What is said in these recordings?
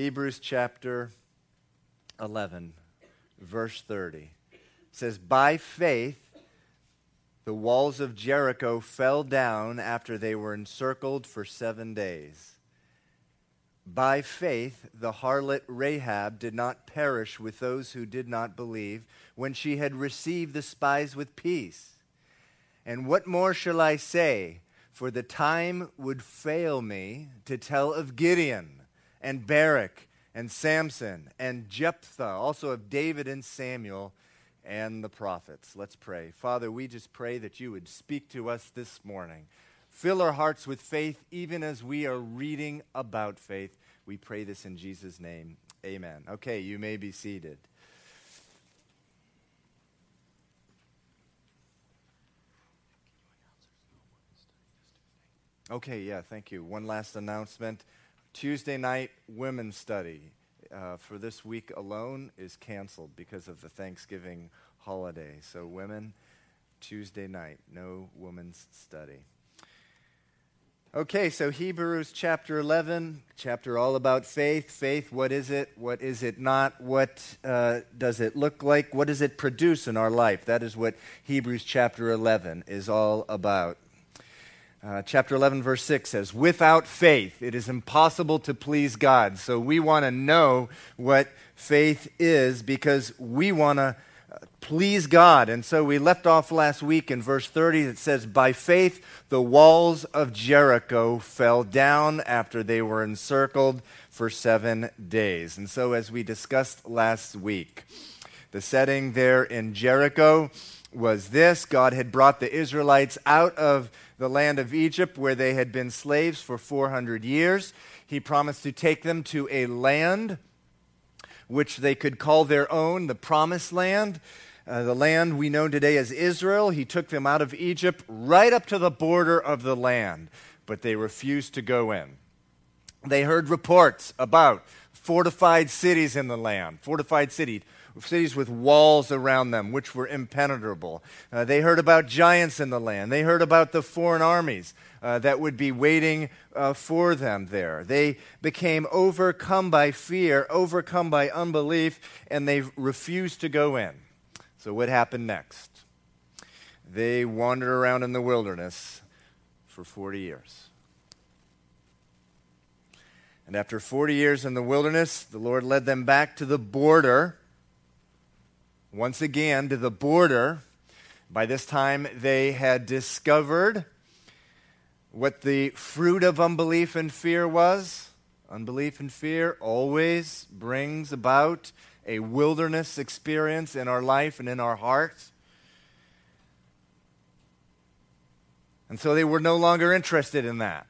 Hebrews chapter 11, verse 30 says, By faith, the walls of Jericho fell down after they were encircled for seven days. By faith, the harlot Rahab did not perish with those who did not believe when she had received the spies with peace. And what more shall I say? For the time would fail me to tell of Gideon and Barak and Samson and Jephthah, also of David and Samuel and the prophets. Let's pray. Father, we just pray that you would speak to us this morning. Fill our hearts with faith even as we are reading about faith. We pray this in Jesus' name. Amen. Okay, you may be seated. Okay, yeah, thank you. One last announcement. Tuesday night women's study uh, for this week alone is canceled because of the Thanksgiving holiday. So, women, Tuesday night, no women's study. Okay, so Hebrews chapter 11, chapter all about faith. Faith, what is it? What is it not? What uh, does it look like? What does it produce in our life? That is what Hebrews chapter 11 is all about. Uh, chapter 11, verse 6 says, Without faith, it is impossible to please God. So we want to know what faith is because we want to uh, please God. And so we left off last week in verse 30 that says, By faith, the walls of Jericho fell down after they were encircled for seven days. And so, as we discussed last week, the setting there in Jericho was this God had brought the Israelites out of the land of Egypt where they had been slaves for 400 years. He promised to take them to a land which they could call their own, the promised land. Uh, the land we know today as Israel. He took them out of Egypt right up to the border of the land, but they refused to go in. They heard reports about fortified cities in the land, fortified cities cities with walls around them, which were impenetrable. Uh, they heard about giants in the land. They heard about the foreign armies uh, that would be waiting uh, for them there. They became overcome by fear, overcome by unbelief, and they refused to go in. So, what happened next? They wandered around in the wilderness for 40 years. And after 40 years in the wilderness, the Lord led them back to the border once again to the border. By this time, they had discovered what the fruit of unbelief and fear was. Unbelief and fear always brings about a wilderness experience in our life and in our hearts. And so they were no longer interested in that.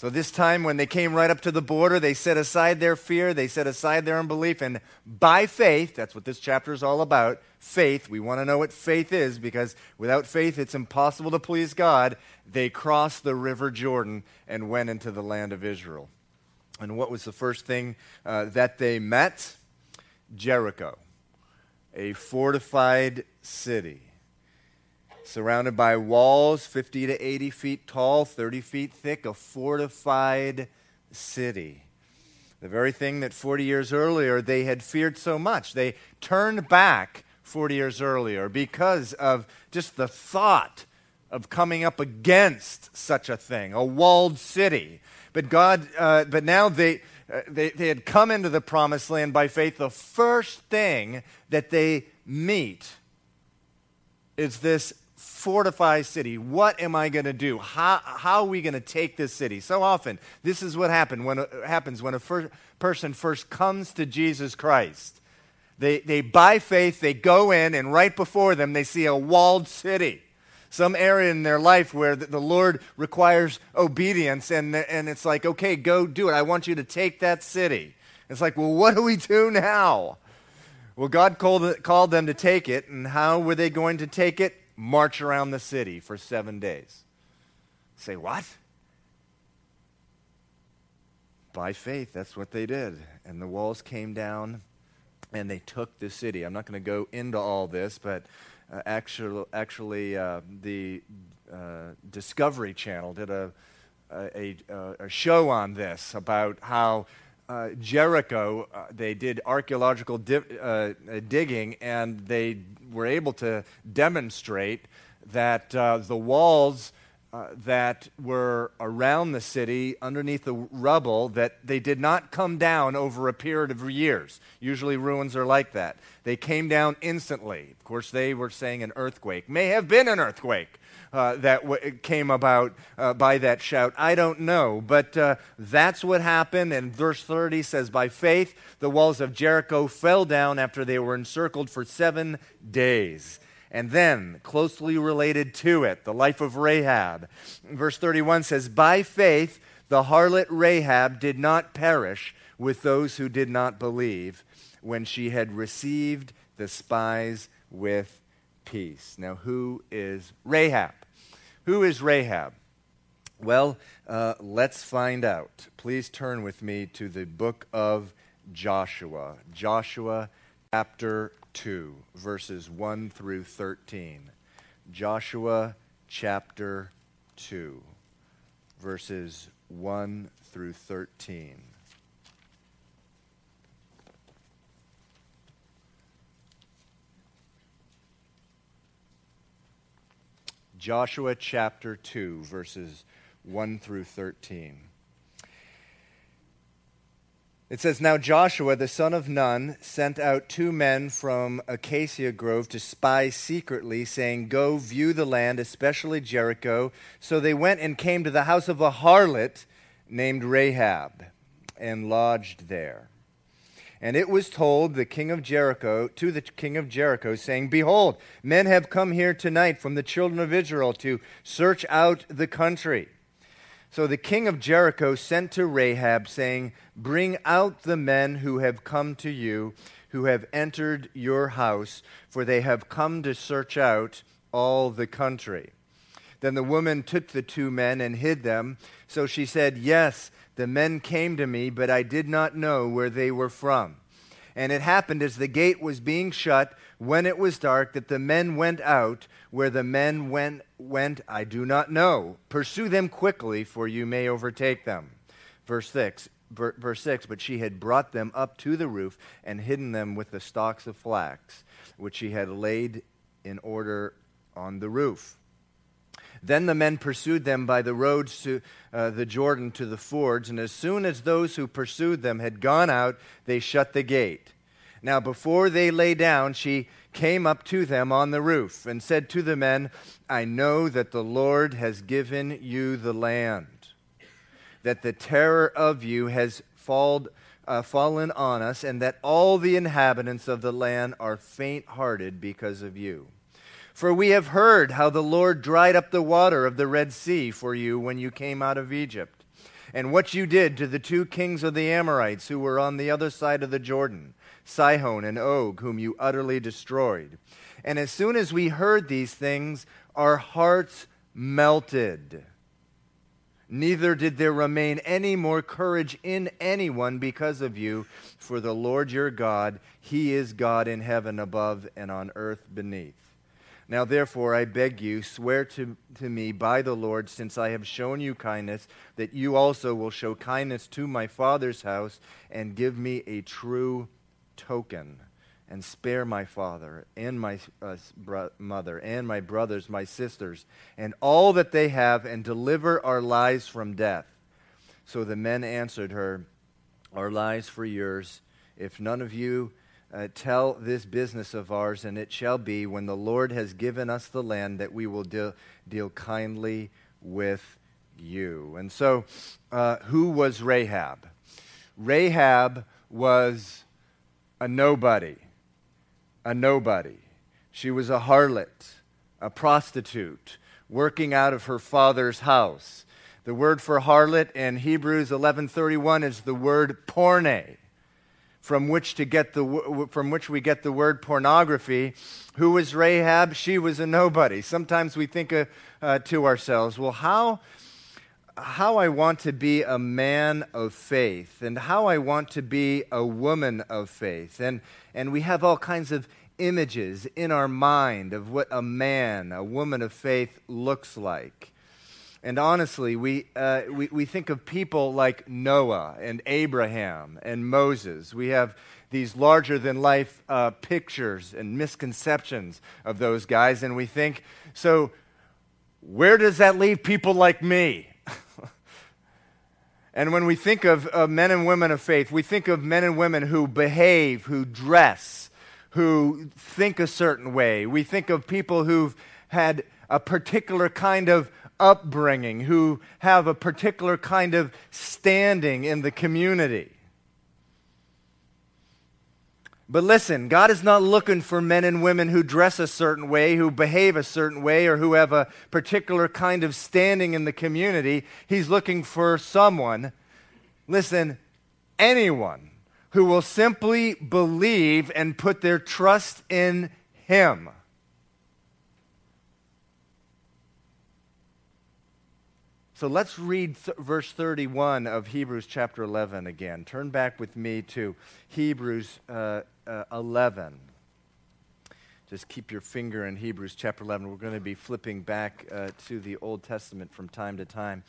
So, this time when they came right up to the border, they set aside their fear, they set aside their unbelief, and by faith, that's what this chapter is all about faith. We want to know what faith is because without faith, it's impossible to please God. They crossed the river Jordan and went into the land of Israel. And what was the first thing uh, that they met? Jericho, a fortified city surrounded by walls 50 to 80 feet tall, 30 feet thick, a fortified city. The very thing that 40 years earlier they had feared so much. They turned back 40 years earlier because of just the thought of coming up against such a thing, a walled city. But God, uh, but now they, uh, they, they had come into the promised land by faith. The first thing that they meet is this fortified city. What am I going to do? How, how are we going to take this city? So often, this is what happen when, happens when a fir- person first comes to Jesus Christ. They, they, by faith, they go in, and right before them, they see a walled city. Some area in their life where the, the Lord requires obedience, and, and it's like, okay, go do it. I want you to take that city. It's like, well, what do we do now? Well, God called, called them to take it, and how were they going to take it? March around the city for seven days. Say, what? By faith, that's what they did. And the walls came down and they took the city. I'm not going to go into all this, but uh, actually, actually uh, the uh, Discovery Channel did a, a, a, a, show on this about how uh, Jericho, uh, they did archaeological di- uh, digging and they were able to demonstrate that uh, the walls uh, that were around the city underneath the rubble that they did not come down over a period of years. Usually ruins are like that. They came down instantly. Of course they were saying an earthquake. May have been an earthquake uh, that w- came about uh, by that shout. I don't know but uh, that's what happened. And verse 30 says by faith the walls of jericho fell down after they were encircled for seven days and then, closely related to it, the life of Rahab. Verse 31 says, By faith, the harlot Rahab did not perish with those who did not believe when she had received the spies with peace. Now, who is Rahab? Who is Rahab? Well, uh, let's find out. Please turn with me to the book of Joshua. Joshua chapter 2, verses 1 through 13. Joshua chapter 2, verses 1 through 13. Joshua chapter 2, verses 1 through 13. It says, Now Joshua the son of Nun sent out two men from Acacia Grove to spy secretly, saying, Go view the land, especially Jericho. So they went and came to the house of a harlot named Rahab and lodged there. And it was told the king of Jericho to the king of Jericho, saying, Behold, men have come here tonight from the children of Israel to search out the country. So the king of Jericho sent to Rahab, saying, Bring out the men who have come to you, who have entered your house, for they have come to search out all the country. Then the woman took the two men and hid them. So she said, Yes, the men came to me, but I did not know where they were from. And it happened as the gate was being shut, when it was dark, that the men went out. Where the men went, went, I do not know. Pursue them quickly, for you may overtake them. Verse 6. Verse 6 But she had brought them up to the roof and hidden them with the stalks of flax, which she had laid in order on the roof. Then the men pursued them by the roads to uh, the Jordan to the fords, and as soon as those who pursued them had gone out, they shut the gate. Now, before they lay down, she came up to them on the roof and said to the men, I know that the Lord has given you the land, that the terror of you has falled, uh, fallen on us, and that all the inhabitants of the land are faint hearted because of you. For we have heard how the Lord dried up the water of the Red Sea for you when you came out of Egypt, and what you did to the two kings of the Amorites who were on the other side of the Jordan, Sihon and Og, whom you utterly destroyed. And as soon as we heard these things, our hearts melted. Neither did there remain any more courage in anyone because of you, for the Lord your God, He is God in heaven above and on earth beneath. Now, therefore, I beg you, swear to, to me by the Lord, since I have shown you kindness, that you also will show kindness to my father's house and give me a true token and spare my father and my uh, bro- mother and my brothers, my sisters, and all that they have, and deliver our lives from death. So the men answered her, Our lives for yours. If none of you uh, tell this business of ours, and it shall be when the Lord has given us the land that we will deal, deal kindly with you. And so, uh, who was Rahab? Rahab was a nobody. A nobody. She was a harlot, a prostitute, working out of her father's house. The word for harlot in Hebrews 11:31 is the word porne from which to get the from which we get the word pornography. Who was Rahab? She was a nobody. Sometimes we think uh, uh, to ourselves, well, how how I want to be a man of faith and how I want to be a woman of faith. And, and we have all kinds of images in our mind of what a man, a woman of faith looks like. And honestly, we, uh, we, we think of people like Noah and Abraham and Moses. We have these larger than life uh, pictures and misconceptions of those guys, and we think, so where does that leave people like me? and when we think of, of men and women of faith, we think of men and women who behave, who dress, who think a certain way. We think of people who've had a particular kind of upbringing, who have a particular kind of standing in the community. But listen, God is not looking for men and women who dress a certain way, who behave a certain way, or who have a particular kind of standing in the community. He's looking for someone, listen, anyone who will simply believe and put their trust in Him. So let's read th- verse 31 of Hebrews chapter 11 again. Turn back with me to Hebrews uh, uh, 11. Just keep your finger in Hebrews chapter 11. We're going to be flipping back uh, to the Old Testament from time to time.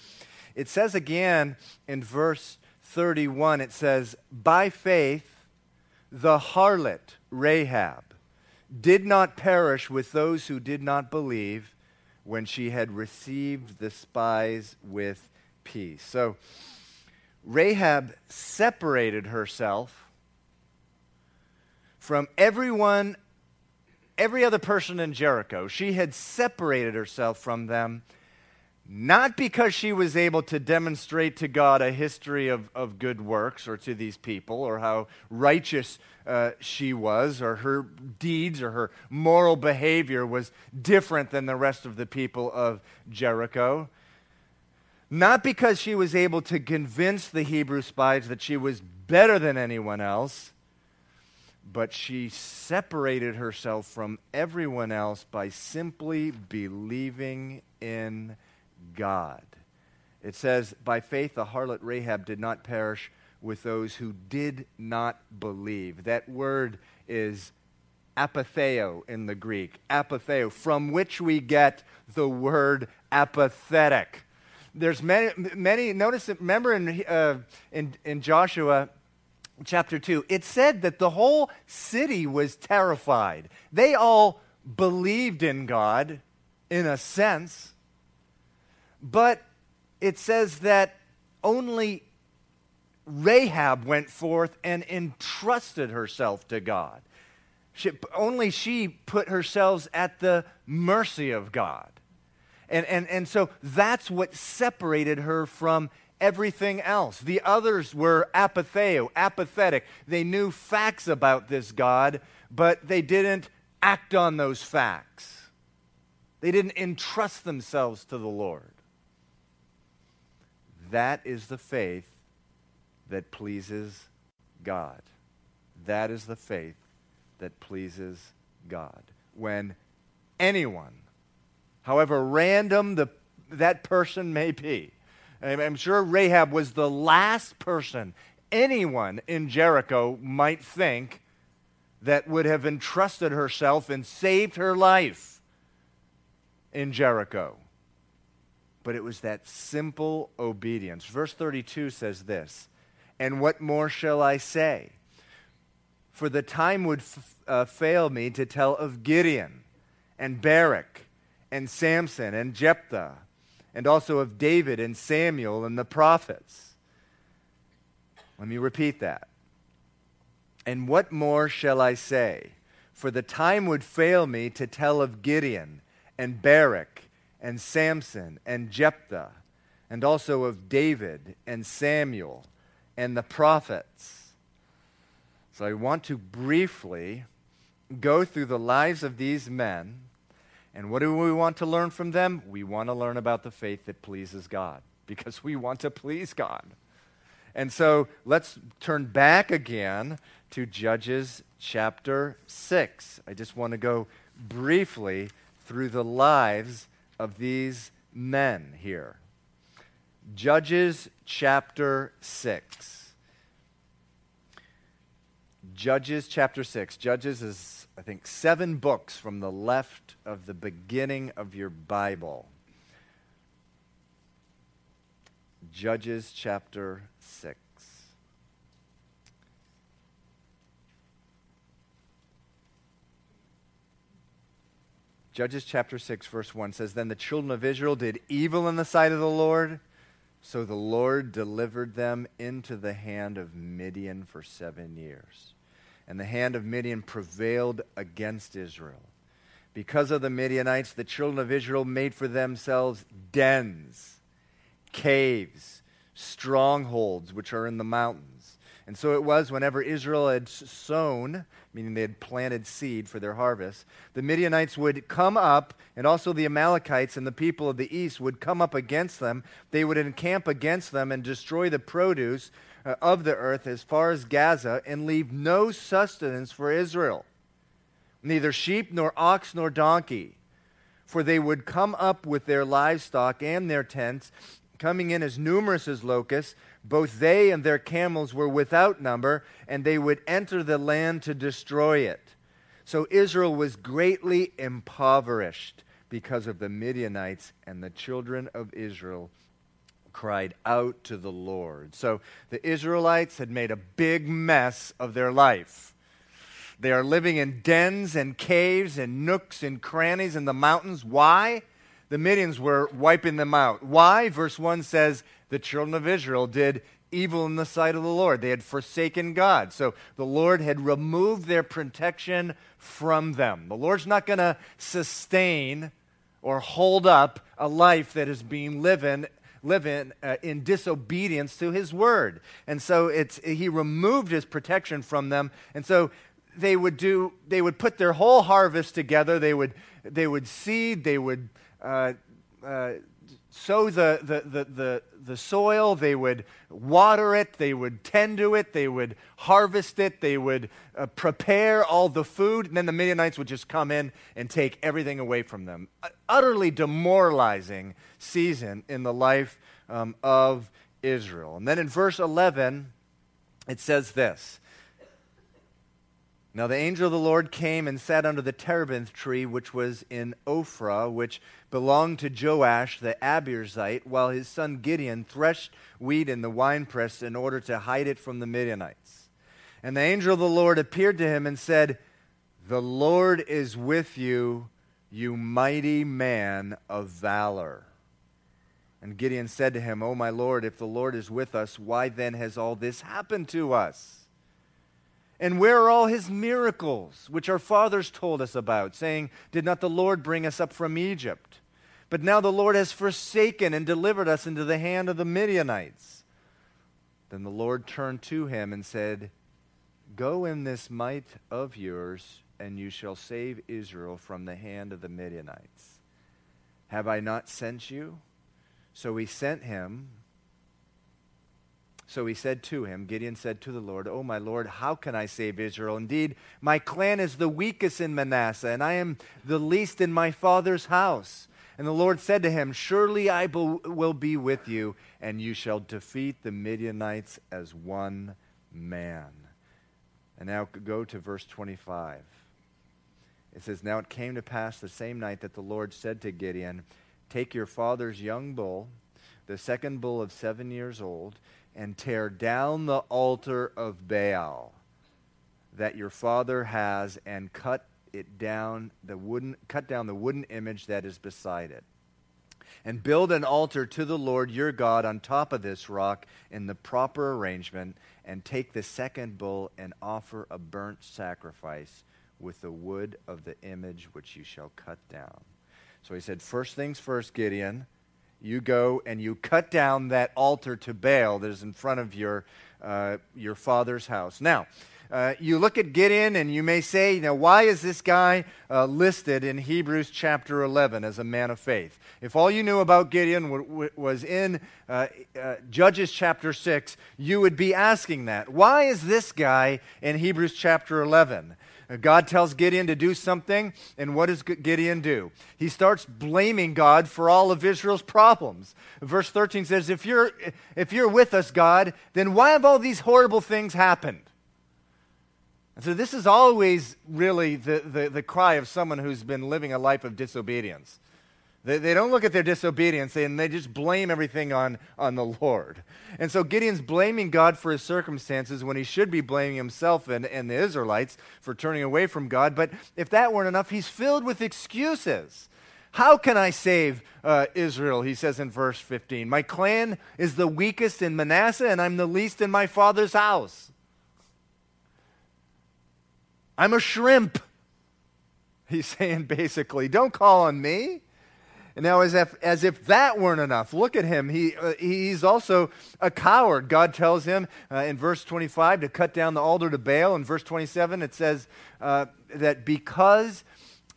It says again in verse 31, it says, By faith, the harlot Rahab did not perish with those who did not believe when she had received the spies with peace. So Rahab separated herself from everyone, every other person in Jericho. She had separated herself from them not because she was able to demonstrate to God a history of, of good works or to these people or how righteous uh, she was or her deeds or her moral behavior was different than the rest of the people of Jericho. Not because she was able to convince the Hebrew spies that she was better than anyone else, but she separated herself from everyone else by simply believing in God. It says, By faith, the harlot Rahab did not perish with those who did not believe. That word is apatheo in the Greek, apatheo, from which we get the word apathetic. There's many, many notice, remember in, uh, in, in Joshua chapter 2, it said that the whole city was terrified. They all believed in God in a sense but it says that only Rahab went forth and entrusted herself to God. She, only she put herself at the mercy of God. And, and, and so that's what separated her from everything else. The others were apatheo, apathetic. They knew facts about this God, but they didn't act on those facts. They didn't entrust themselves to the Lord. That is the faith that pleases God. That is the faith that pleases God. When anyone, however random the, that person may be, I'm sure Rahab was the last person anyone in Jericho might think that would have entrusted herself and saved her life in Jericho but it was that simple obedience. Verse 32 says this And what more shall I say? For the time would f- uh, fail me to tell of Gideon and Barak and Samson and Jephthah, and also of David and Samuel and the prophets. Let me repeat that. And what more shall I say? For the time would fail me to tell of Gideon and Barak and Samson and Jephthah, and also of David and Samuel and the prophets. So I want to briefly go through the lives of these men. And what do we want to learn from them? We want to learn about the faith that pleases God because we want to please God. And so let's turn back again to Judges chapter 6. I just want to go briefly through the lives of these men here. Judges chapter 6. Judges chapter 6. Judges is, I think, seven books from the left of the beginning of your Bible. Judges chapter 6. Judges chapter 6, verse 1 says Then the children of Israel did evil in the sight of the Lord, so the Lord delivered them into the hand of Midian for seven years. And the hand of Midian prevailed against Israel. Because of the Midianites, the children of Israel made for themselves dens, caves, strongholds, which are in the mountains. And so it was whenever Israel had sown, meaning they had planted seed for their harvest, the Midianites would come up, and also the Amalekites and the people of the east would come up against them. They would encamp against them and destroy the produce uh, of the earth as far as Gaza and leave no sustenance for Israel, neither sheep nor ox nor donkey. For they would come up with their livestock and their tents, coming in as numerous as locusts both they and their camels were without number, and they would enter the land to destroy it. So Israel was greatly impoverished because of the Midianites, and the children of Israel cried out to the Lord. So the Israelites had made a big mess of their life. They are living in dens and caves and nooks and crannies in the mountains. Why? The Midians were wiping them out. Why? Verse 1 says, the children of Israel did evil in the sight of the Lord. They had forsaken God. So the Lord had removed their protection from them. The Lord's not going to sustain or hold up a life that is being living live in, uh, in disobedience to his word. And so it's, he removed his protection from them. And so they would do, they would put their whole harvest together. They would, they would seed, they would uh, uh, sow the, the, the, the, the soil, they would water it, they would tend to it, they would harvest it, they would uh, prepare all the food, and then the Midianites would just come in and take everything away from them. Utterly demoralizing season in the life um, of Israel. And then in verse 11, it says this now the angel of the Lord came and sat under the terebinth tree, which was in Ophrah, which belonged to Joash the Abiezrite, while his son Gideon threshed wheat in the winepress in order to hide it from the Midianites. And the angel of the Lord appeared to him and said, The Lord is with you, you mighty man of valor. And Gideon said to him, O my Lord, if the Lord is with us, why then has all this happened to us? And where are all his miracles, which our fathers told us about, saying, Did not the Lord bring us up from Egypt? But now the Lord has forsaken and delivered us into the hand of the Midianites. Then the Lord turned to him and said, Go in this might of yours, and you shall save Israel from the hand of the Midianites. Have I not sent you? So he sent him so he said to him, Gideon said to the Lord, Oh, my Lord, how can I save Israel? Indeed, my clan is the weakest in Manasseh, and I am the least in my father's house. And the Lord said to him, Surely I will be with you, and you shall defeat the Midianites as one man. And now go to verse 25. It says, Now it came to pass the same night that the Lord said to Gideon, Take your father's young bull, the second bull of seven years old, and tear down the altar of Baal that your father has and cut it down the wooden cut down the wooden image that is beside it. And build an altar to the Lord your God on top of this rock in the proper arrangement and take the second bull and offer a burnt sacrifice with the wood of the image which you shall cut down. So he said first things first Gideon you go and you cut down that altar to Baal that is in front of your, uh, your father's house. Now, uh, you look at Gideon and you may say, you know, why is this guy uh, listed in Hebrews chapter 11 as a man of faith? If all you knew about Gideon w- w- was in uh, uh, Judges chapter 6, you would be asking that. Why is this guy in Hebrews chapter 11? God tells Gideon to do something, and what does Gideon do? He starts blaming God for all of Israel's problems. Verse 13 says, If you're, if you're with us, God, then why have all these horrible things happened? And so, this is always really the, the, the cry of someone who's been living a life of disobedience. They, they don't look at their disobedience and they just blame everything on, on the Lord. And so Gideon's blaming God for his circumstances when he should be blaming himself and, and the Israelites for turning away from God. But if that weren't enough, he's filled with excuses. How can I save uh, Israel? He says in verse 15. My clan is the weakest in Manasseh, and I'm the least in my father's house. I'm a shrimp. He's saying basically, don't call on me. And now, as if, as if that weren't enough, look at him. He, uh, he's also a coward. God tells him uh, in verse 25 to cut down the altar to Baal. In verse 27, it says uh, that because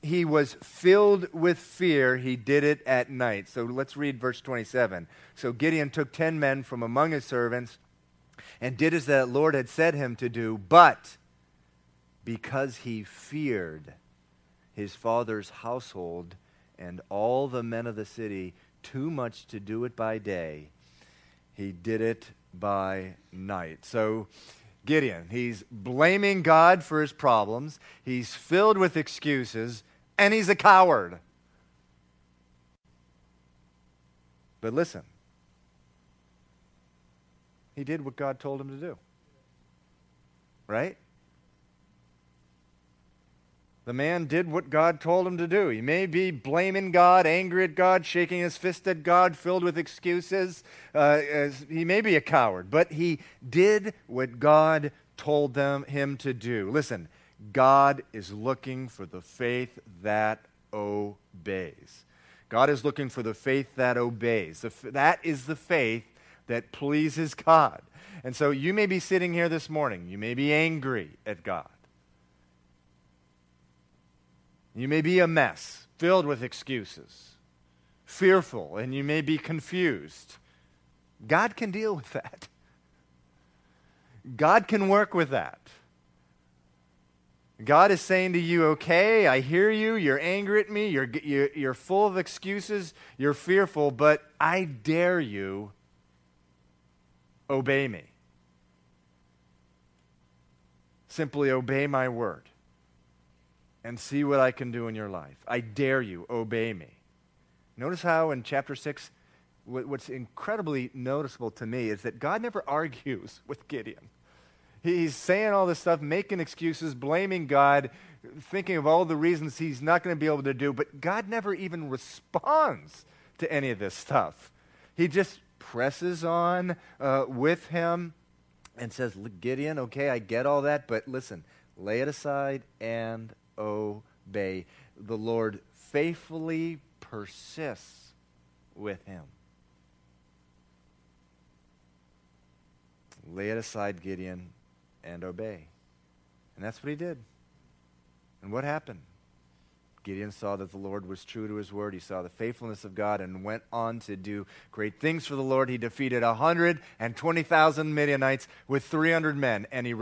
he was filled with fear, he did it at night. So let's read verse 27. So Gideon took 10 men from among his servants and did as the Lord had said him to do, but because he feared his father's household, and all the men of the city too much to do it by day. He did it by night. So, Gideon, he's blaming God for his problems, he's filled with excuses, and he's a coward. But listen, he did what God told him to do. Right? The man did what God told him to do. He may be blaming God, angry at God, shaking his fist at God, filled with excuses. Uh, he may be a coward, but he did what God told them, him to do. Listen, God is looking for the faith that obeys. God is looking for the faith that obeys. That is the faith that pleases God. And so you may be sitting here this morning, you may be angry at God. You may be a mess, filled with excuses, fearful, and you may be confused. God can deal with that. God can work with that. God is saying to you, okay, I hear you. You're angry at me. You're, you're, you're full of excuses. You're fearful, but I dare you, obey me. Simply obey my word and see what I can do in your life. I dare you, obey me. Notice how in chapter 6, what's incredibly noticeable to me is that God never argues with Gideon. He's saying all this stuff, making excuses, blaming God, thinking of all the reasons he's not going to be able to do, but God never even responds to any of this stuff. He just presses on uh, with him and says, Gideon, okay, I get all that, but listen, lay it aside and obey. The Lord faithfully persists with him. Lay it aside, Gideon, and obey. And that's what he did. And what happened? Gideon saw that the Lord was true to his word. He saw the faithfulness of God and went on to do great things for the Lord. He defeated 120,000 Midianites with 300 men, and he,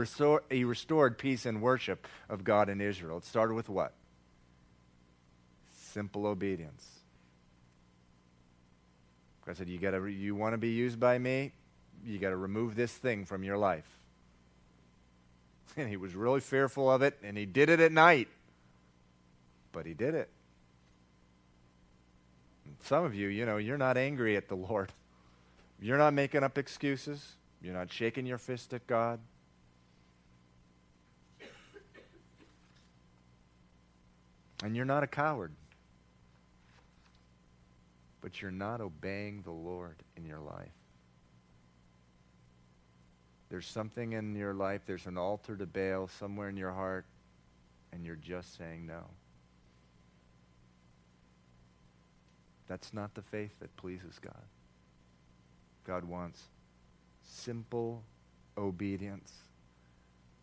he restored peace and worship of God in Israel. It started with what? Simple obedience. I said, You, gotta, you want to be used by me? You got to remove this thing from your life. And he was really fearful of it, and he did it at night but he did it. And some of you, you know, you're not angry at the Lord. You're not making up excuses. You're not shaking your fist at God. And you're not a coward. But you're not obeying the Lord in your life. There's something in your life, there's an altar to Baal somewhere in your heart, and you're just saying no. That's not the faith that pleases God. God wants simple obedience,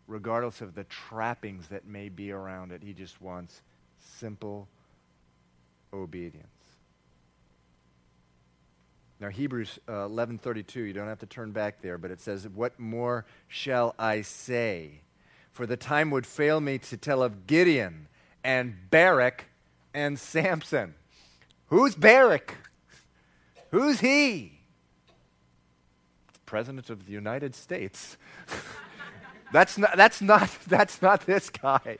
regardless of the trappings that may be around it. He just wants simple obedience. Now Hebrews uh, 11:32, you don't have to turn back there, but it says, "What more shall I say? For the time would fail me to tell of Gideon and Barak and Samson." Who's Barak? Who's he? The President of the United States. that's, not, that's, not, that's not this guy.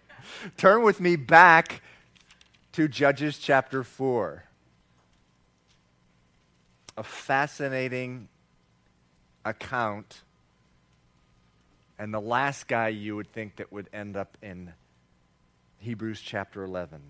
Turn with me back to Judges chapter 4. a fascinating account and the last guy you would think that would end up in Hebrews chapter 11.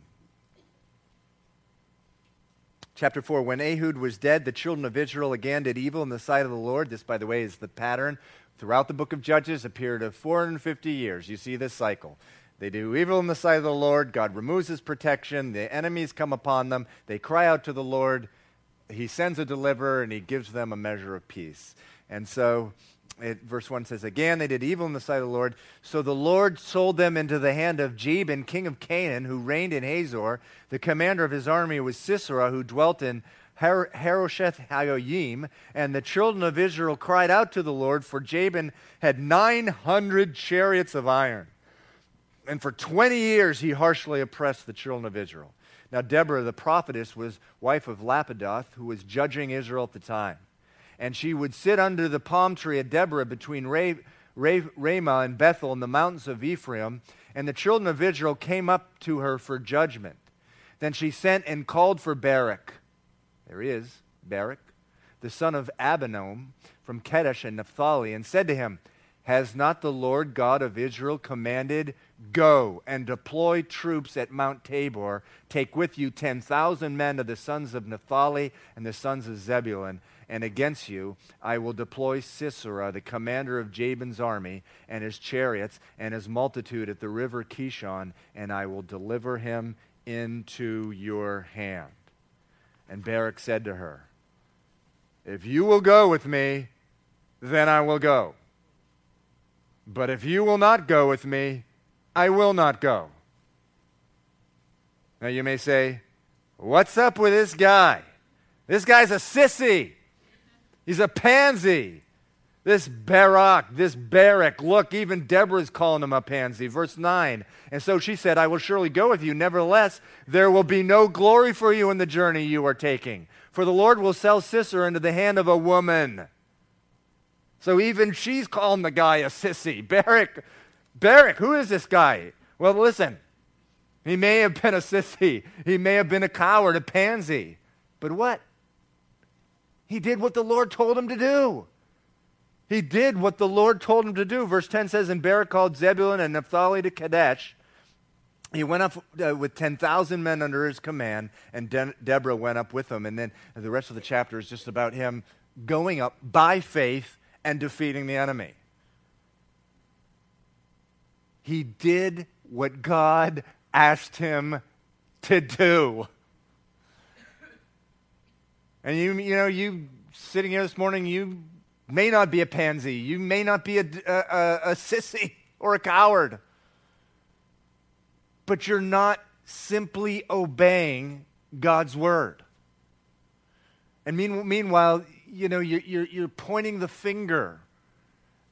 Chapter 4 When Ehud was dead, the children of Israel again did evil in the sight of the Lord. This, by the way, is the pattern throughout the book of Judges, a period of 450 years. You see this cycle. They do evil in the sight of the Lord. God removes his protection. The enemies come upon them. They cry out to the Lord. He sends a deliverer and he gives them a measure of peace. And so, it, verse 1 says, Again, they did evil in the sight of the Lord. So the Lord sold them into the hand of Jabin, king of Canaan, who reigned in Hazor. The commander of his army was Sisera, who dwelt in Har- Harosheth Hagoyim. And the children of Israel cried out to the Lord, for Jabin had 900 chariots of iron and for 20 years he harshly oppressed the children of Israel. Now, Deborah the prophetess was wife of Lapidoth, who was judging Israel at the time. And she would sit under the palm tree at Deborah between Ramah and Bethel in the mountains of Ephraim, and the children of Israel came up to her for judgment. Then she sent and called for Barak. There he is, Barak, the son of Abinoam from Kedesh and Naphtali, and said to him, Has not the Lord God of Israel commanded Go and deploy troops at Mount Tabor. Take with you 10,000 men of the sons of Naphtali and the sons of Zebulun. And against you I will deploy Sisera, the commander of Jabin's army, and his chariots, and his multitude at the river Kishon, and I will deliver him into your hand. And Barak said to her, If you will go with me, then I will go. But if you will not go with me, I will not go. Now you may say, What's up with this guy? This guy's a sissy. He's a pansy. This Barak, this Barak, look, even Deborah's calling him a pansy. Verse 9. And so she said, I will surely go with you. Nevertheless, there will be no glory for you in the journey you are taking. For the Lord will sell Sisera into the hand of a woman. So even she's calling the guy a sissy. Barak, Barak, who is this guy? Well, listen, he may have been a sissy, he may have been a coward, a pansy, but what? He did what the Lord told him to do. He did what the Lord told him to do. Verse 10 says, And Barak called Zebulun and Naphtali to Kadesh. He went up uh, with 10,000 men under his command, and De- Deborah went up with him. And then the rest of the chapter is just about him going up by faith and defeating the enemy. He did what God asked him to do. And you, you know, you sitting here this morning, you may not be a pansy. You may not be a, a, a sissy or a coward. But you're not simply obeying God's word. And mean, meanwhile, you know, you're, you're, you're pointing the finger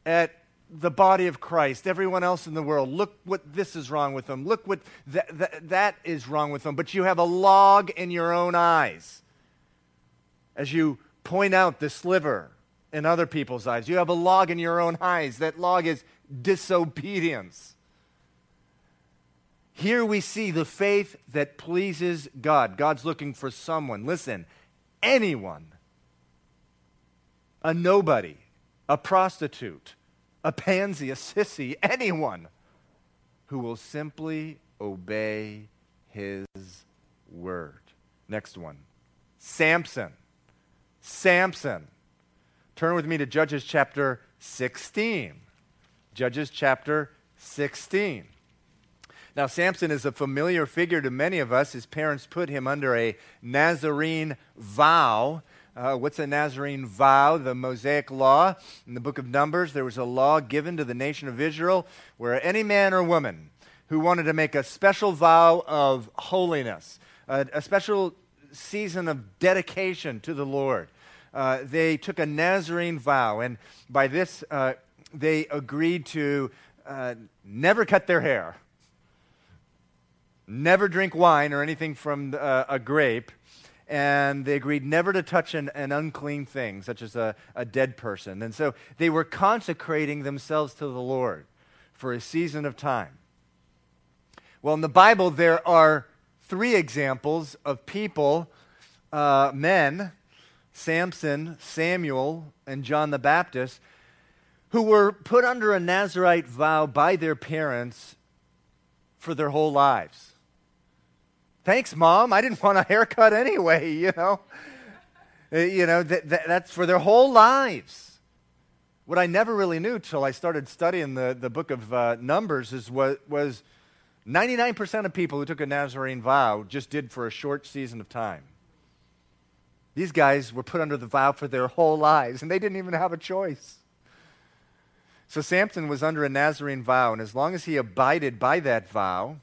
at the body of Christ, everyone else in the world, look what this is wrong with them. Look what th- th- that is wrong with them. But you have a log in your own eyes as you point out the sliver in other people's eyes. You have a log in your own eyes. That log is disobedience. Here we see the faith that pleases God. God's looking for someone. Listen, anyone, a nobody, a prostitute, a pansy, a sissy, anyone who will simply obey his word. Next one Samson. Samson. Turn with me to Judges chapter 16. Judges chapter 16. Now, Samson is a familiar figure to many of us. His parents put him under a Nazarene vow uh, what's a Nazarene vow? The Mosaic law. In the book of Numbers, there was a law given to the nation of Israel where any man or woman who wanted to make a special vow of holiness, a, a special season of dedication to the Lord, uh, they took a Nazarene vow. And by this, uh, they agreed to uh, never cut their hair, never drink wine or anything from uh, a grape and they agreed never to touch an, an unclean thing, such as a, a dead person. And so they were consecrating themselves to the Lord for a season of time. Well, in the Bible, there are three examples of people, uh, men, Samson, Samuel, and John the Baptist, who were put under a Nazarite vow by their parents for their whole lives. Thanks, Mom. I didn't want a haircut anyway, you know. Uh, you know, that, that, that's for their whole lives. What I never really knew till I started studying the, the book of uh, Numbers is what was 99% of people who took a Nazarene vow just did for a short season of time. These guys were put under the vow for their whole lives, and they didn't even have a choice. So Samson was under a Nazarene vow, and as long as he abided by that vow,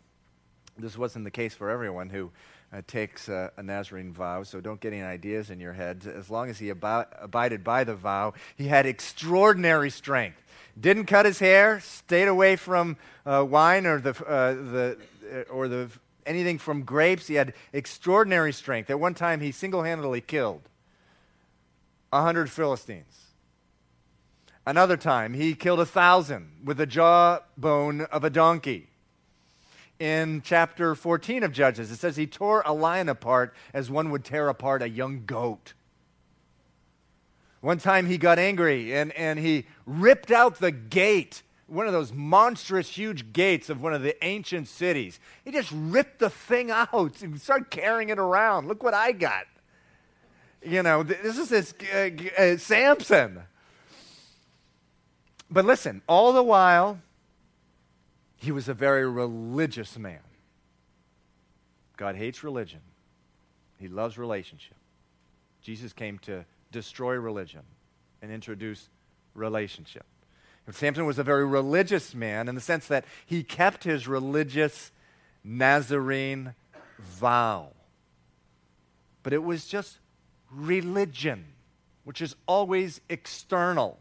this wasn't the case for everyone who uh, takes uh, a Nazarene vow, so don't get any ideas in your head. As long as he ab- abided by the vow, he had extraordinary strength. Didn't cut his hair, stayed away from uh, wine or the, uh, the, uh, or the, anything from grapes. He had extraordinary strength. At one time, he single handedly killed 100 Philistines. Another time, he killed a thousand with the jawbone of a donkey. In chapter 14 of Judges, it says he tore a lion apart as one would tear apart a young goat. One time he got angry and, and he ripped out the gate, one of those monstrous, huge gates of one of the ancient cities. He just ripped the thing out and started carrying it around. Look what I got. You know, this is this, uh, uh, Samson. But listen, all the while, he was a very religious man. God hates religion, he loves relationship. Jesus came to destroy religion and introduce relationship. Samson was a very religious man in the sense that he kept his religious Nazarene vow. But it was just religion, which is always external.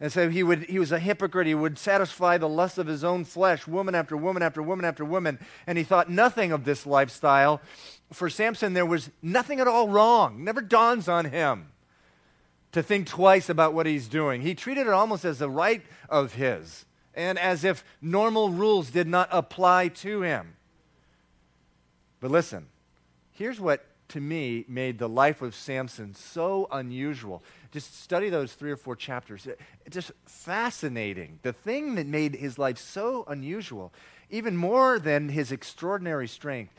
And so he, would, he was a hypocrite. He would satisfy the lust of his own flesh, woman after woman after woman after woman. And he thought nothing of this lifestyle. For Samson, there was nothing at all wrong. Never dawns on him to think twice about what he's doing. He treated it almost as a right of his and as if normal rules did not apply to him. But listen, here's what to me made the life of Samson so unusual. Just study those three or four chapters. It's just fascinating. The thing that made his life so unusual, even more than his extraordinary strength,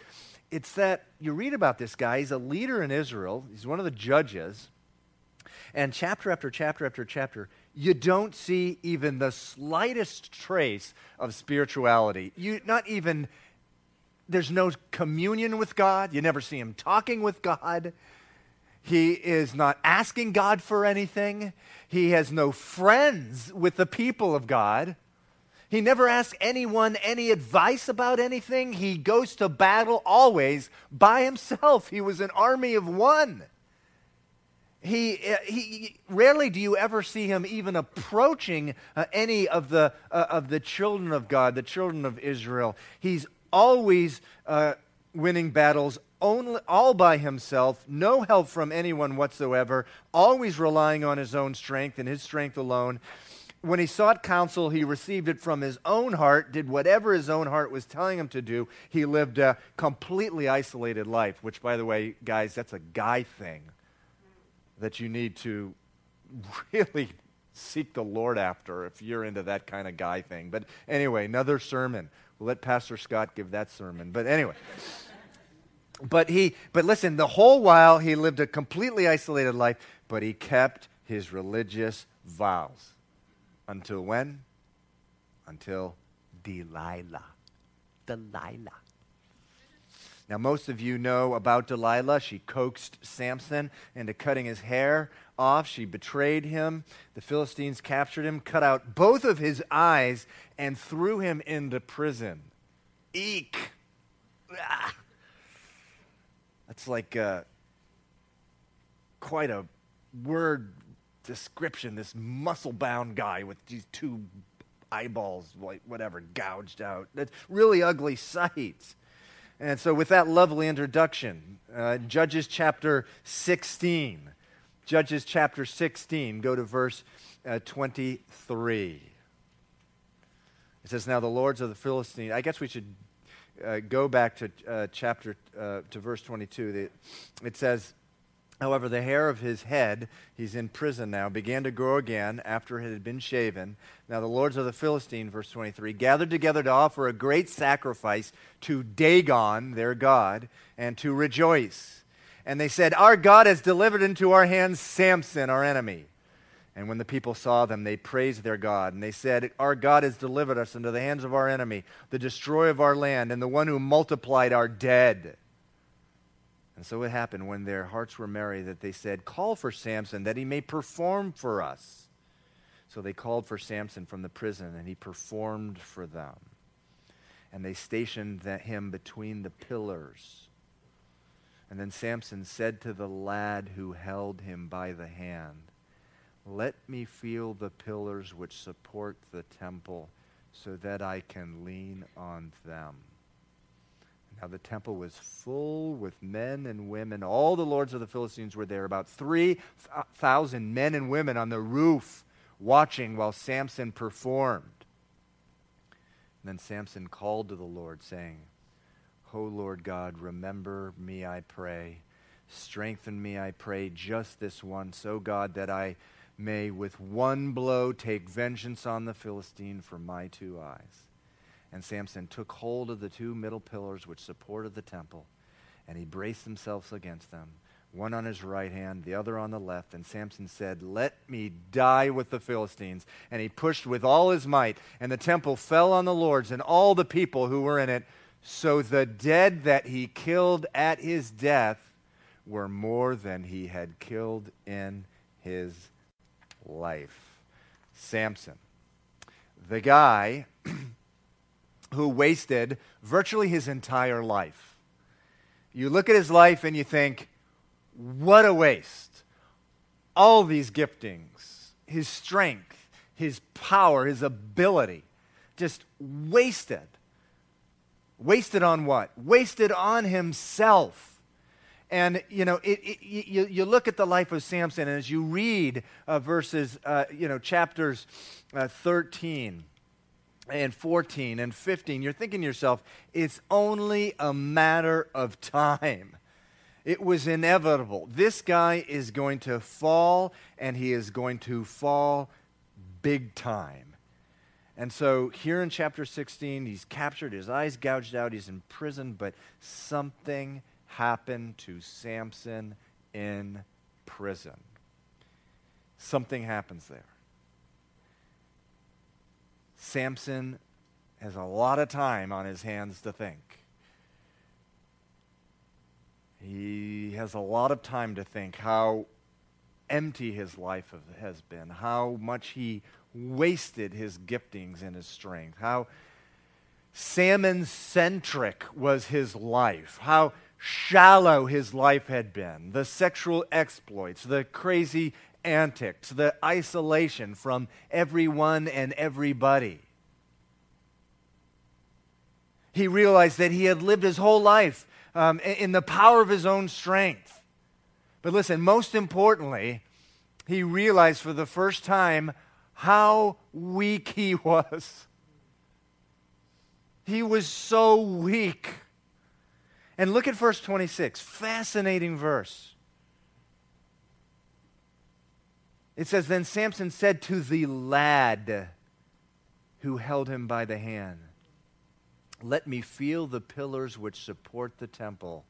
it's that you read about this guy. He's a leader in Israel, he's one of the judges. And chapter after chapter after chapter, you don't see even the slightest trace of spirituality. You not even there's no communion with God. You never see him talking with God. He is not asking God for anything. He has no friends with the people of God. He never asks anyone any advice about anything. He goes to battle always by himself. He was an army of one. He, uh, he rarely do you ever see him even approaching uh, any of the, uh, of the children of God, the children of Israel. He's always uh, winning battles only, all by himself, no help from anyone whatsoever, always relying on his own strength and his strength alone. When he sought counsel, he received it from his own heart, did whatever his own heart was telling him to do. He lived a completely isolated life, which, by the way, guys, that's a guy thing that you need to really seek the Lord after if you're into that kind of guy thing. But anyway, another sermon. We'll let Pastor Scott give that sermon. But anyway. but he but listen, the whole while he lived a completely isolated life, but he kept his religious vows. Until when? Until Delilah. Delilah. Now, most of you know about Delilah. She coaxed Samson into cutting his hair off. She betrayed him. The Philistines captured him, cut out both of his eyes, and threw him into prison. Eek! Ah. That's like uh, quite a word description. This muscle bound guy with these two eyeballs, whatever, gouged out. That's really ugly sight. And so, with that lovely introduction, uh, Judges chapter 16. Judges chapter 16, go to verse uh, 23. It says, Now the lords of the Philistines, I guess we should uh, go back to uh, chapter, uh, to verse 22. It, it says, However, the hair of his head, he's in prison now, began to grow again after it had been shaven. Now, the lords of the Philistine, verse 23, gathered together to offer a great sacrifice to Dagon, their God, and to rejoice. And they said, Our God has delivered into our hands Samson, our enemy. And when the people saw them, they praised their God. And they said, Our God has delivered us into the hands of our enemy, the destroyer of our land, and the one who multiplied our dead. And so it happened when their hearts were merry that they said, Call for Samson that he may perform for us. So they called for Samson from the prison, and he performed for them. And they stationed him between the pillars. And then Samson said to the lad who held him by the hand, Let me feel the pillars which support the temple, so that I can lean on them. Now the temple was full with men and women. All the lords of the Philistines were there, about 3,000 men and women on the roof watching while Samson performed. And then Samson called to the Lord, saying, O Lord God, remember me, I pray. Strengthen me, I pray, just this once, O God, that I may with one blow take vengeance on the Philistine for my two eyes. And Samson took hold of the two middle pillars which supported the temple, and he braced himself against them, one on his right hand, the other on the left. And Samson said, Let me die with the Philistines. And he pushed with all his might, and the temple fell on the lords and all the people who were in it. So the dead that he killed at his death were more than he had killed in his life. Samson, the guy who wasted virtually his entire life. You look at his life and you think, what a waste. All these giftings, his strength, his power, his ability, just wasted. Wasted on what? Wasted on himself. And, you know, it, it, you, you look at the life of Samson, and as you read uh, verses, uh, you know, chapters uh, 13 and 14 and 15, you're thinking to yourself, it's only a matter of time. It was inevitable. This guy is going to fall, and he is going to fall big time. And so here in chapter 16, he's captured, his eyes gouged out, he's in prison, but something happened to Samson in prison. Something happens there. Samson has a lot of time on his hands to think. He has a lot of time to think how empty his life has been, how much he wasted his giftings and his strength, how Samson centric was his life, how shallow his life had been, the sexual exploits, the crazy antics, the isolation from everyone and everybody. He realized that he had lived his whole life um, in the power of his own strength. But listen, most importantly, he realized for the first time how weak he was. He was so weak. And look at verse 26. Fascinating verse. It says, Then Samson said to the lad who held him by the hand, Let me feel the pillars which support the temple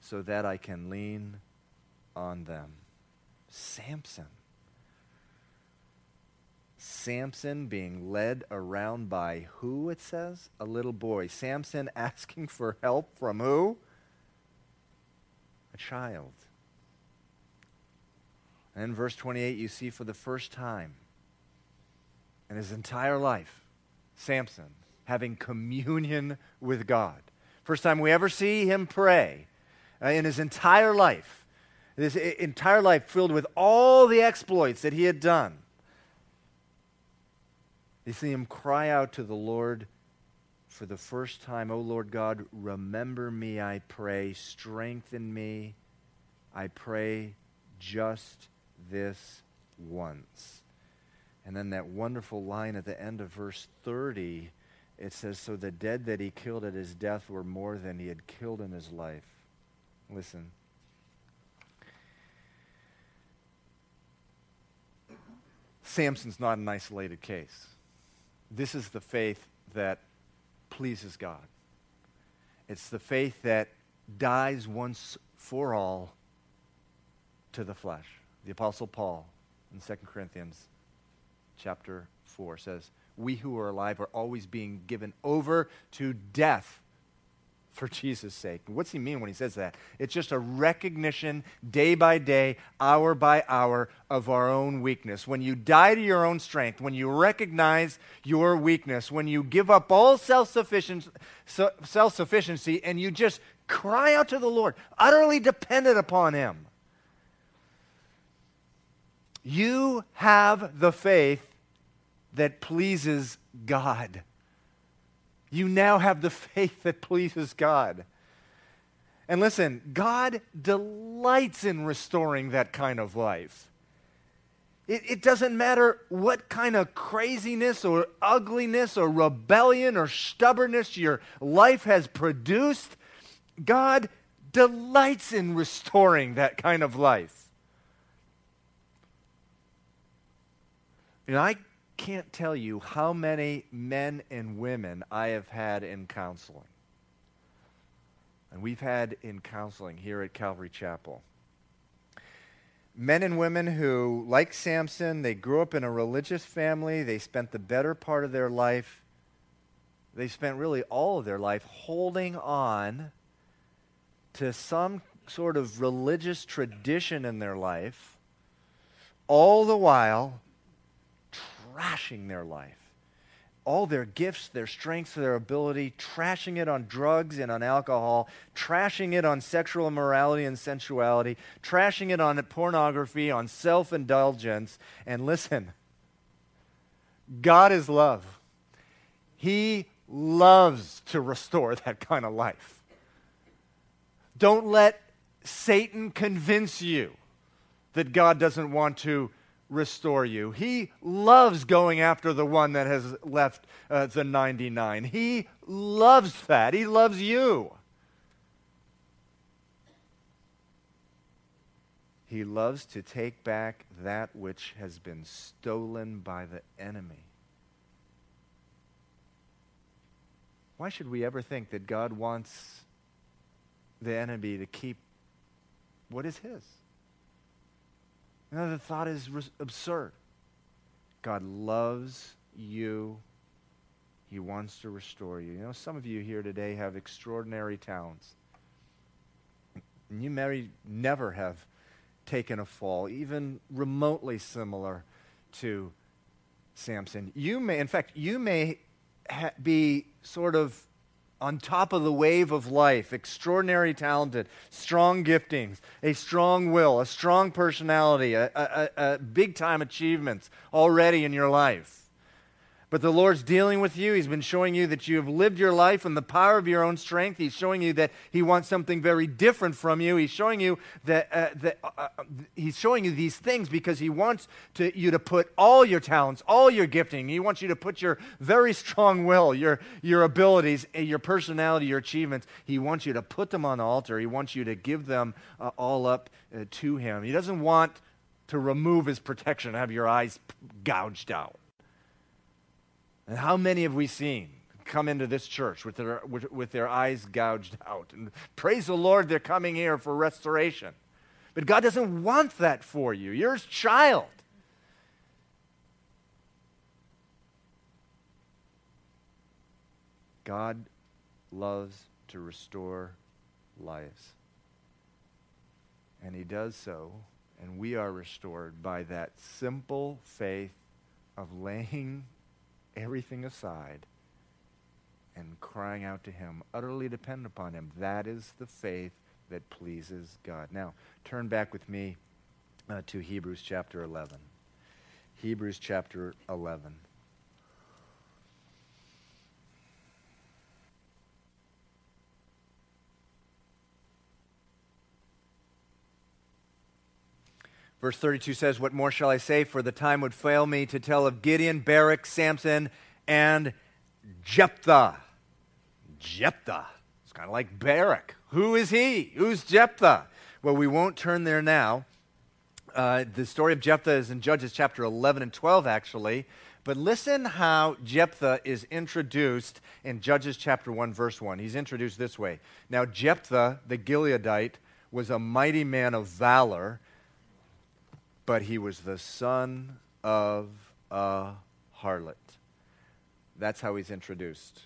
so that I can lean on them. Samson. Samson being led around by who, it says? A little boy. Samson asking for help from who? A child. And in verse 28, you see for the first time in his entire life, Samson having communion with God. First time we ever see him pray uh, in his entire life. His entire life filled with all the exploits that he had done. You see him cry out to the Lord for the first time, O Lord God, remember me, I pray, strengthen me, I pray, just this once. And then that wonderful line at the end of verse 30 it says, So the dead that he killed at his death were more than he had killed in his life. Listen. Samson's not an isolated case. This is the faith that pleases God. It's the faith that dies once for all to the flesh. The Apostle Paul in 2 Corinthians chapter 4 says, We who are alive are always being given over to death for Jesus' sake. What's he mean when he says that? It's just a recognition day by day, hour by hour of our own weakness. When you die to your own strength, when you recognize your weakness, when you give up all self sufficiency and you just cry out to the Lord, utterly dependent upon him, you have the faith that pleases God you now have the faith that pleases God. And listen, God delights in restoring that kind of life. It, it, doesn't matter what kind of craziness or ugliness or rebellion or stubbornness your life has produced, God delights in restoring that kind of life. You know, I can't tell you how many men and women I have had in counseling. And we've had in counseling here at Calvary Chapel. Men and women who, like Samson, they grew up in a religious family. They spent the better part of their life, they spent really all of their life holding on to some sort of religious tradition in their life, all the while trashing their life. All their gifts, their strengths, their ability, trashing it on drugs and on alcohol, trashing it on sexual immorality and sensuality, trashing it on pornography, on self indulgence. And listen, God is love. He loves to restore that kind of life. Don't let Satan convince you that God doesn't want to restore you. He loves going after the one that has left uh, the 99. He loves that. He loves you. He loves to take back that which has been stolen by the enemy. Why should we ever think that God wants the enemy to keep what is his? You know, the thought is absurd. God loves you. He wants to restore you. You know, some of you here today have extraordinary talents. And you may never have taken a fall, even remotely similar to Samson. You may, in fact, you may ha- be sort of on top of the wave of life, extraordinary talented, strong giftings, a strong will, a strong personality, a, a, a big time achievements already in your life. But the Lord's dealing with you. He's been showing you that you have lived your life in the power of your own strength. He's showing you that He wants something very different from you. He's showing you that, uh, that uh, uh, He's showing you these things because He wants to, you to put all your talents, all your gifting. He wants you to put your very strong will, your, your abilities, eh, your personality, your achievements. He wants you to put them on the altar. He wants you to give them uh, all up uh, to Him. He doesn't want to remove His protection, have your eyes gouged out. And how many have we seen come into this church with their, with, with their eyes gouged out? And praise the Lord, they're coming here for restoration. But God doesn't want that for you. You're his child. God loves to restore lives. And he does so, and we are restored by that simple faith of laying everything aside and crying out to Him, utterly depend upon Him. That is the faith that pleases God. Now, turn back with me uh, to Hebrews chapter 11. Hebrews chapter 11. Verse 32 says, What more shall I say? For the time would fail me to tell of Gideon, Barak, Samson, and Jephthah. Jephthah. It's kind of like Barak. Who is he? Who's Jephthah? Well, we won't turn there now. Uh, the story of Jephthah is in Judges chapter 11 and 12, actually. But listen how Jephthah is introduced in Judges chapter 1, verse 1. He's introduced this way Now, Jephthah, the Gileadite, was a mighty man of valor, but he was the son of a harlot. That's how he's introduced.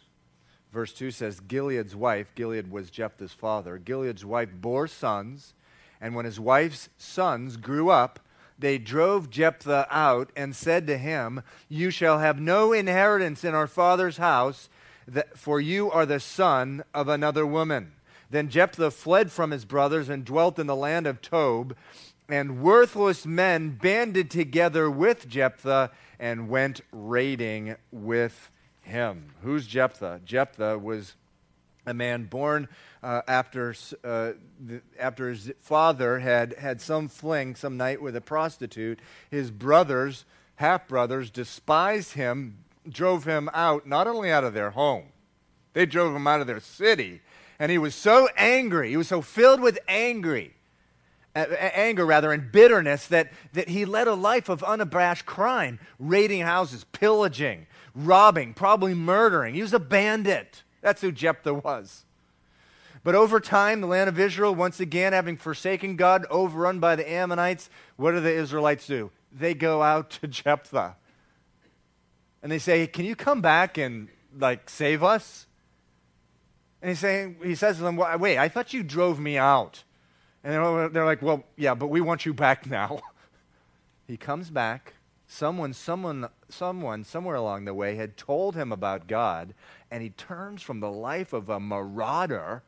Verse 2 says Gilead's wife, Gilead was Jephthah's father, Gilead's wife bore sons, and when his wife's sons grew up, they drove Jephthah out and said to him, You shall have no inheritance in our father's house, for you are the son of another woman. Then Jephthah fled from his brothers and dwelt in the land of Tob. And worthless men banded together with Jephthah and went raiding with him. Who's Jephthah? Jephthah was a man born uh, after, uh, the, after his father had had some fling some night with a prostitute. His brothers, half brothers, despised him, drove him out, not only out of their home, they drove him out of their city. And he was so angry, he was so filled with angry. Uh, anger rather and bitterness that, that he led a life of unabashed crime raiding houses pillaging robbing probably murdering he was a bandit that's who Jephthah was. But over time, the land of Israel, once again having forsaken God, overrun by the Ammonites, what do the Israelites do? They go out to Jephthah. And they say, Can you come back and like save us? And he's saying, he says to them, Wait, I thought you drove me out. And they're, like, Well, yeah, but we want you back now. he comes back. Someone, someone, someone, somewhere along the way had told him about God, and he turns from the life of a marauder,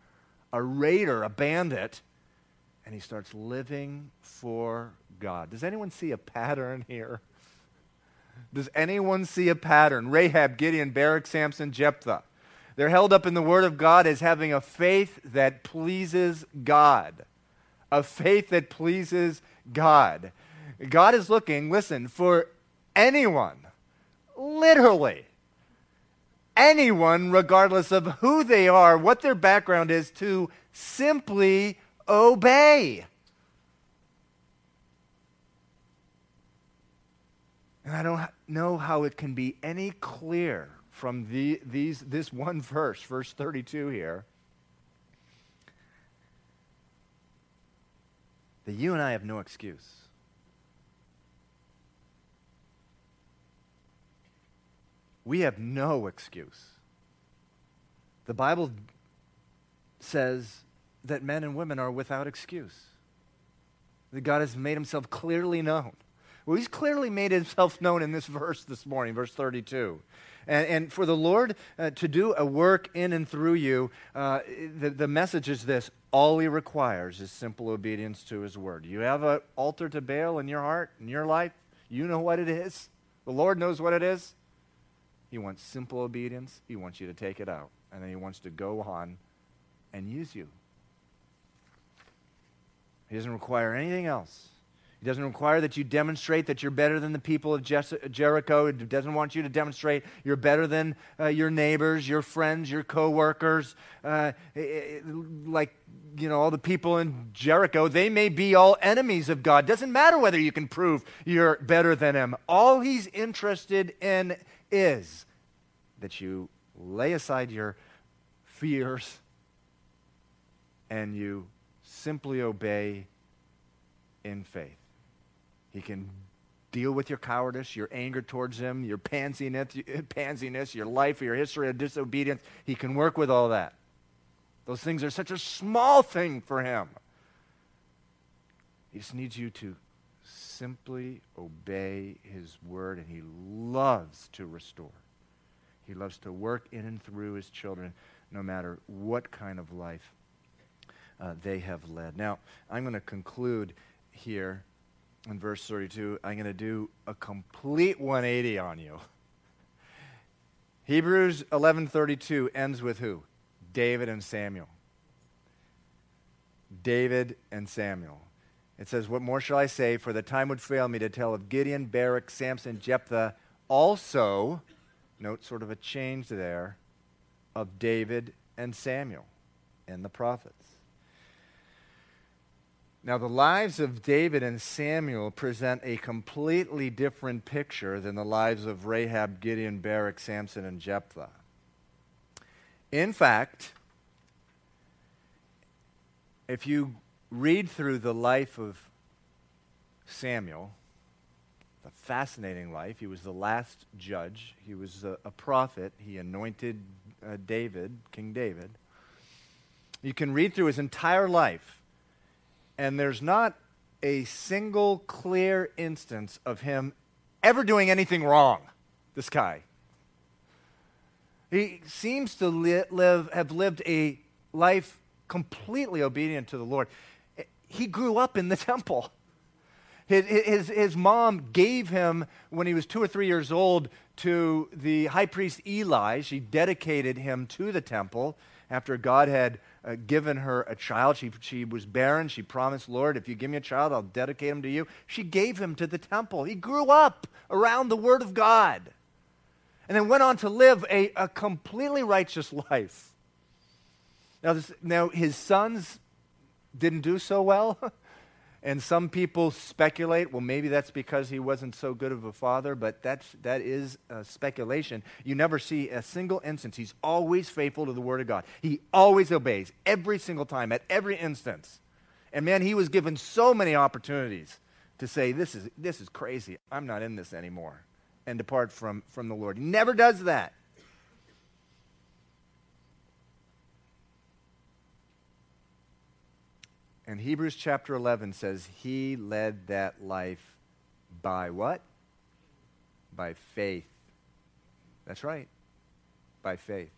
a raider, a bandit, and he starts living for God. Does anyone see a pattern here? Does anyone see a pattern? Rahab, Gideon, Barak, Samson, Jephthah. They're held up in the Word of God as having a faith that pleases God. A faith that pleases God. God is looking, listen, for anyone, literally, anyone, regardless of who they are, what their background is, to simply obey. And I don't know how it can be any clearer from the, these, this one verse, verse 32 here, that you and I have no excuse. we have no excuse. The Bible says that men and women are without excuse. That God has made himself clearly known. Well, he's clearly made himself known in this verse this morning, verse 32. And, and for the Lord uh, to do a work in and through you, uh, the, the message is this all he requires is simple obedience to his word. You have an altar to Baal in your heart, in your life, you know what it is. The Lord knows what it is. He wants simple obedience. He wants you to take it out. And then he wants to go on and use you. He doesn't require anything else. He doesn't require that you demonstrate that you're better than the people of Jericho. He doesn't want you to demonstrate you're better than uh, your neighbors, your friends, your coworkers. Uh, like, you know, all the people in Jericho, they may be all enemies of God. Doesn't matter whether you can prove you're better than them. All he's interested in is that you lay aside your fears and you simply obey in faith. He can deal with your cowardice, your anger towards him, your pansiness, pansiness, your life, your history of disobedience. He can work with all that. Those things are such a small thing for him. He just needs you to simply obey his word, and he loves to restore. He loves to work in and through his children, no matter what kind of life uh, they have led. Now, I'm going to conclude here in verse 32. I'm going to do a complete 180 on you. Hebrews 11:32 ends with who? David and Samuel. David and Samuel. It says, What more shall I say? For the time would fail me to tell of Gideon, Barak, Samson, Jephthah, also, note sort of a change there, of David and Samuel and the prophets. Now, the lives of David and Samuel present a completely different picture than the lives of Rahab, Gideon, Barak, Samson, and Jephthah. In fact, if you read through the life of Samuel, a fascinating life. He was the last judge. He was a, a prophet. He anointed uh, David, King David. You can read through his entire life, and there's not a single clear instance of him ever doing anything wrong. This guy. He seems to li- live, have lived a life completely obedient to the Lord. He grew up in the temple. His, his, his mom gave him, when he was two or three years old, to the high priest Eli. She dedicated him to the temple after God had uh, given her a child. She, she was barren. She promised, Lord, if you give me a child, I'll dedicate him to you. She gave him to the temple. He grew up around the Word of God and then went on to live a, a completely righteous life. Now, this, now, his sons didn't do so well. And some people speculate, well, maybe that's because he wasn't so good of a father, but that's, that is uh, speculation. You never see a single instance. He's always faithful to the Word of God. He always obeys every single time, at every instance. And man, he was given so many opportunities to say, this is, this is crazy. I'm not in this anymore. And depart from, from the Lord. He never does that. And Hebrews chapter 11 says he led that life by what? By faith. That's right. By faith.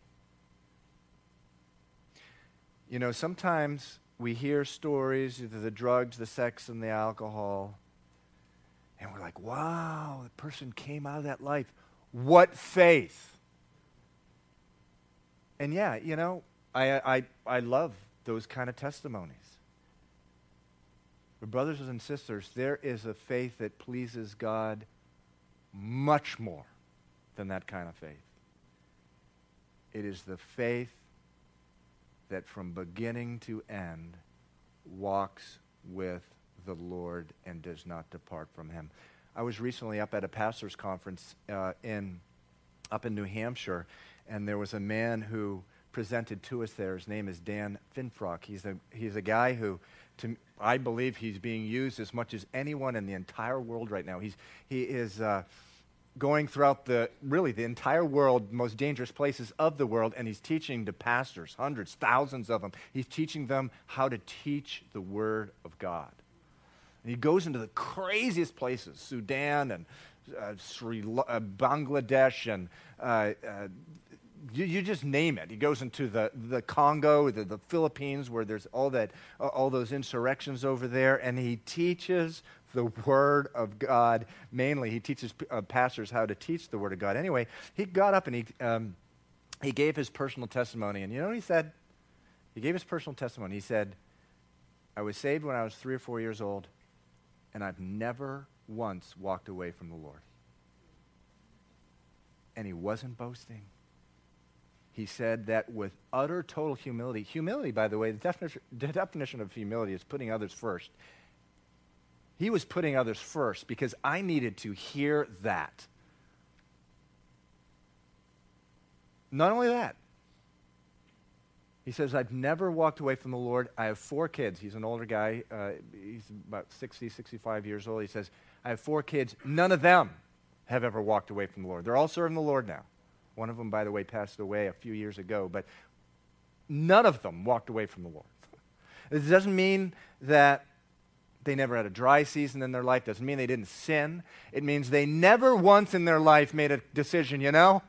You know, sometimes we hear stories of the drugs, the sex, and the alcohol, and we're like, wow, the person came out of that life. What faith! And yeah, you know, I, I, I love those kind of testimonies. But, brothers and sisters, there is a faith that pleases God much more than that kind of faith. It is the faith that from beginning to end walks with the Lord and does not depart from him. I was recently up at a pastor's conference uh, in, up in New Hampshire, and there was a man who presented to us there. His name is Dan Finfrock. He's a, he's a guy who to, I believe he's being used as much as anyone in the entire world right now. He's, he is uh, going throughout the, really, the entire world, most dangerous places of the world, and he's teaching to pastors, hundreds, thousands of them. He's teaching them how to teach the Word of God. And he goes into the craziest places, Sudan and uh, Sri, uh, Bangladesh and uh, uh you, you, just name it. He goes into the, the Congo, the, the Philippines, where there's all, that, all those insurrections over there, and he teaches the Word of God. Mainly, he teaches uh, pastors how to teach the Word of God. Anyway, he got up and he, um, he gave his personal testimony. And you know what he said? He gave his personal testimony. He said, I was saved when I was three or four years old, and I've never once walked away from the Lord. And he wasn't boasting he said that with utter total humility, humility, by the way, the definition, the definition of humility is putting others first. He was putting others first because I needed to hear that. Not only that, he says, I've never walked away from the Lord. I have four kids. He's an older guy. Uh, he's about 60, 65 years old. He says, I have four kids. None of them have ever walked away from the Lord. They're all serving the Lord now. One of them, by the way, passed away a few years ago, but none of them walked away from the Lord. It doesn't mean that they never had a dry season in their life, doesn't mean they didn't sin. It means they never once in their life made a decision, you know,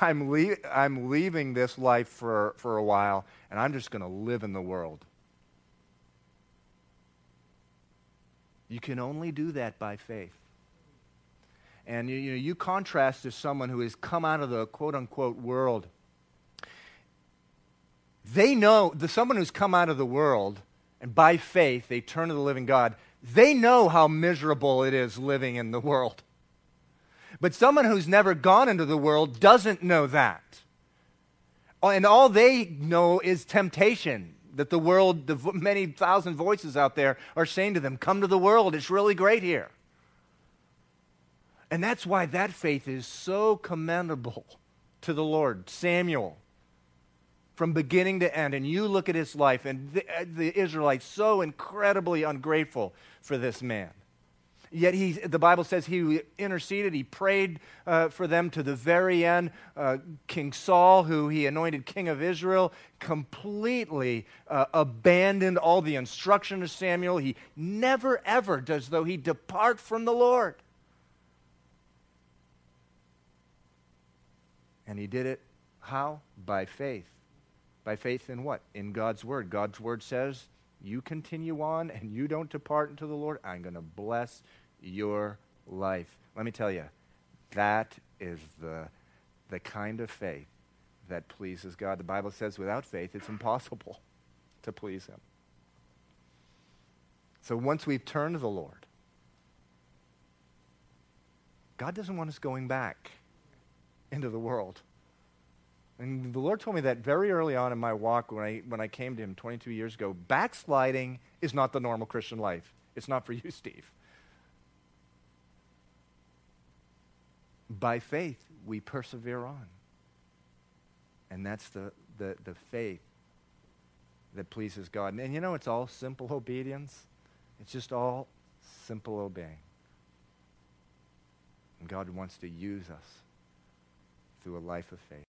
I'm, le- I'm leaving this life for, for a while, and I'm just going to live in the world. You can only do that by faith. And you, you, know, you contrast to someone who has come out of the quote unquote world. They know, the someone who's come out of the world, and by faith they turn to the living God, they know how miserable it is living in the world. But someone who's never gone into the world doesn't know that. And all they know is temptation. that the world, the many thousand voices out there are saying to them, Come to the world, it's really great here. And that's why that faith is so commendable to the Lord. Samuel, from beginning to end, and you look at his life, and the, uh, the Israelites so incredibly ungrateful for this man. Yet he, the Bible says he interceded, he prayed uh, for them to the very end. Uh, king Saul, who he anointed king of Israel, completely uh, abandoned all the instruction of Samuel. He never, ever does though he depart from the Lord. And he did it how? By faith. By faith in what? In God's word. God's word says, you continue on and you don't depart into the Lord, I'm going to bless your life. Let me tell you, that is the, the kind of faith that pleases God. The Bible says without faith, it's impossible to please Him. So once we've turned to the Lord, God doesn't want us going back into the world. And the Lord told me that very early on in my walk when I, when I came to Him 22 years ago. Backsliding is not the normal Christian life. It's not for you, Steve. By faith, we persevere on. And that's the, the, the faith that pleases God. And, and you know, it's all simple obedience, it's just all simple obeying. And God wants to use us through a life of faith.